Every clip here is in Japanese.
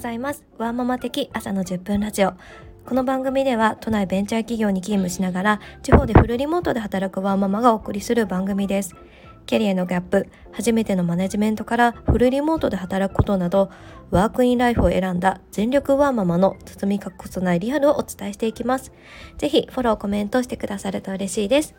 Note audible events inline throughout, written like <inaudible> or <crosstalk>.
ざいます。ワーママ的朝の10分ラジオ。この番組では都内ベンチャー企業に勤務しながら地方でフルリモートで働くワーママがお送りする番組です。キャリアのギャップ初めてのマネジメントからフルリモートで働くことなどワークインライフを選んだ全力ワーママの包み隠さないリアルをお伝えしていきます。ぜひフォローコメントしてくださると嬉しいです。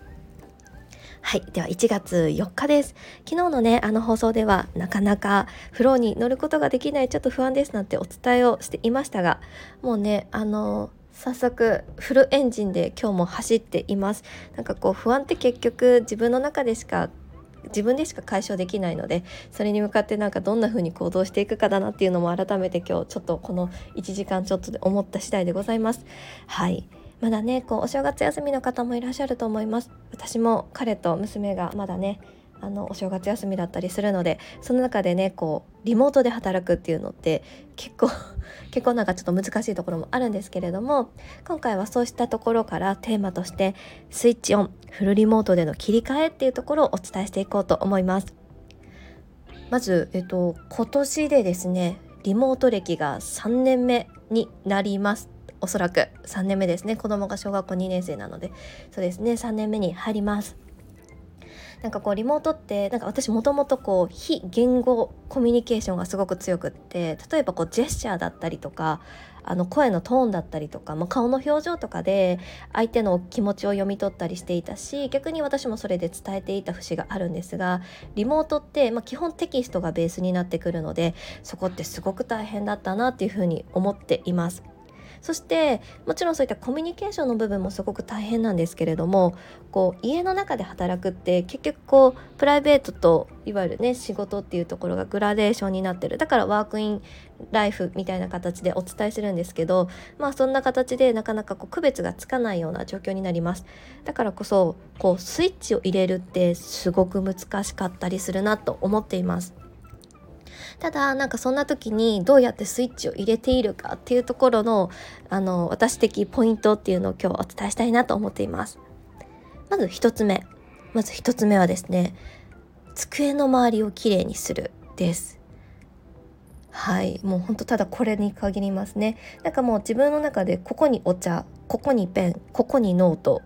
はい。では1月4日です。昨日のね、あの放送ではなかなかフローに乗ることができない、ちょっと不安ですなんてお伝えをしていましたが、もうね、あの、早速フルエンジンで今日も走っています。なんかこう不安って結局自分の中でしか自分でしか解消できないのでそれに向かってなんかどんな風に行動していくかだなっていうのも改めて今日ちょっとこの1時間ちょっとで思った次第でございます。はいまだねこうお正月休みの方もいらっしゃると思います。私も彼と娘がまだねあのお正月休みだったりするのでその中でねこうリモートで働くっていうのって結構 <laughs> 結構なんかちょっと難しいところもあるんですけれども今回はそうしたところからテーマとしてスイッチオンフルリモートでの切り替えっていうところをお伝えしていこうと思います。まず、えっと、今年でですねリモート歴が3年目になります。おそらく3年目ですね。子供が小学校2年生なので。そうですね。3年目に入ります。なんかこうリモートってなんか私もともとこう非言語コミュニケーションがすごく強くって例えばこうジェスチャーだったりとかあの声のトーンだったりとか、まあ、顔の表情とかで相手の気持ちを読み取ったりしていたし逆に私もそれで伝えていた節があるんですがリモートって、まあ、基本テキストがベースになってくるのでそこってすごく大変だったなっていうふうに思っています。そしてもちろんそういったコミュニケーションの部分もすごく大変なんですけれどもこう家の中で働くって結局こうプライベートといわゆるね仕事っていうところがグラデーションになってる。だからワークインライフみたいな形でお伝えするんですけどまあそんな形でなかなかこう区別がつかないような状況になります。だからこそこうスイッチを入れるってすごく難しかったりするなと思っています。ただなんかそんな時にどうやってスイッチを入れているかっていうところのあの私的ポイントっていうのを今日お伝えしたいなと思っています。まず1つ目。まず1つ目はですね机の周りをきれいにするです。はい。もうほんとただこれに限りますね。なんかもう自分の中でここにお茶ここにペンここにノート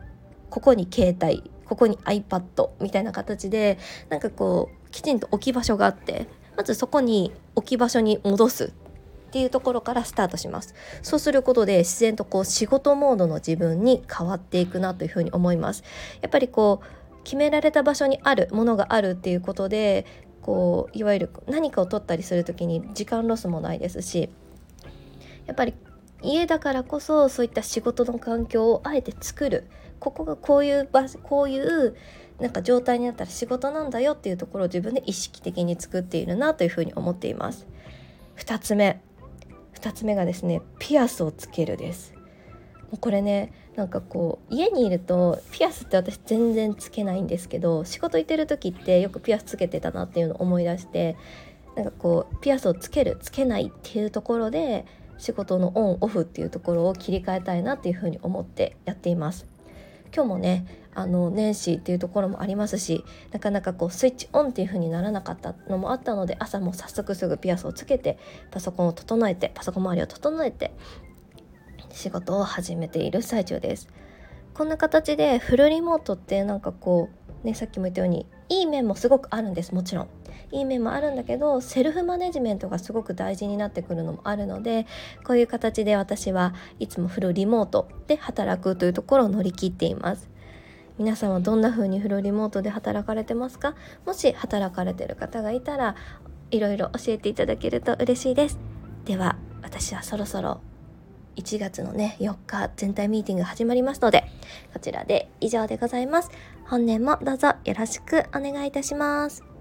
ここに携帯ここに iPad みたいな形でなんかこうきちんと置き場所があってまずそこに置き場所に戻すっていうところからスタートします。そうすることで自然とこう仕事モードの自分に変わっていくなというふうに思います。やっぱりこう決められた場所にあるものがあるっていうことでこういわゆる何かを取ったりする時に時間ロスもないですしやっぱり家だからこそそういった仕事の環境をあえて作る。ここがこういう場所こういうなんか状態になったら仕事なんだよっていうところを自分で意識的に作っているなというふうに思っています。2つ目。2つ目がですねピアスをつけるです。これねなんかこう家にいるとピアスって私全然つけないんですけど仕事行ってる時ってよくピアスつけてたなっていうのを思い出してなんかこうピアスをつけるつけないっていうところで仕事のオンオフっていうところを切り替えたいなっていうふうに思ってやっています。今日もねあの年始っていうところもありますしなかなかこうスイッチオンっていう風にならなかったのもあったので朝も早速すぐピアスをつけてパソコンを整えてパソコン周りを整えて仕事を始めている最中です。こんな形でフルリモートってなんかこうねさっきも言ったようにいい面もすごくあるんですもちろん。いい面もあるんだけどセルフマネジメントがすごく大事になってくるのもあるのでこういう形で私はいつもフルリモートで働くというところを乗り切っています。皆さんはどんな風にフルリモートで働かれてますか？もし働かれてる方がいたらいろいろ教えていただけると嬉しいです。では私はそろそろ1月のね4日全体ミーティング始まりますのでこちらで以上でございます。本年もどうぞよろしくお願いいたします。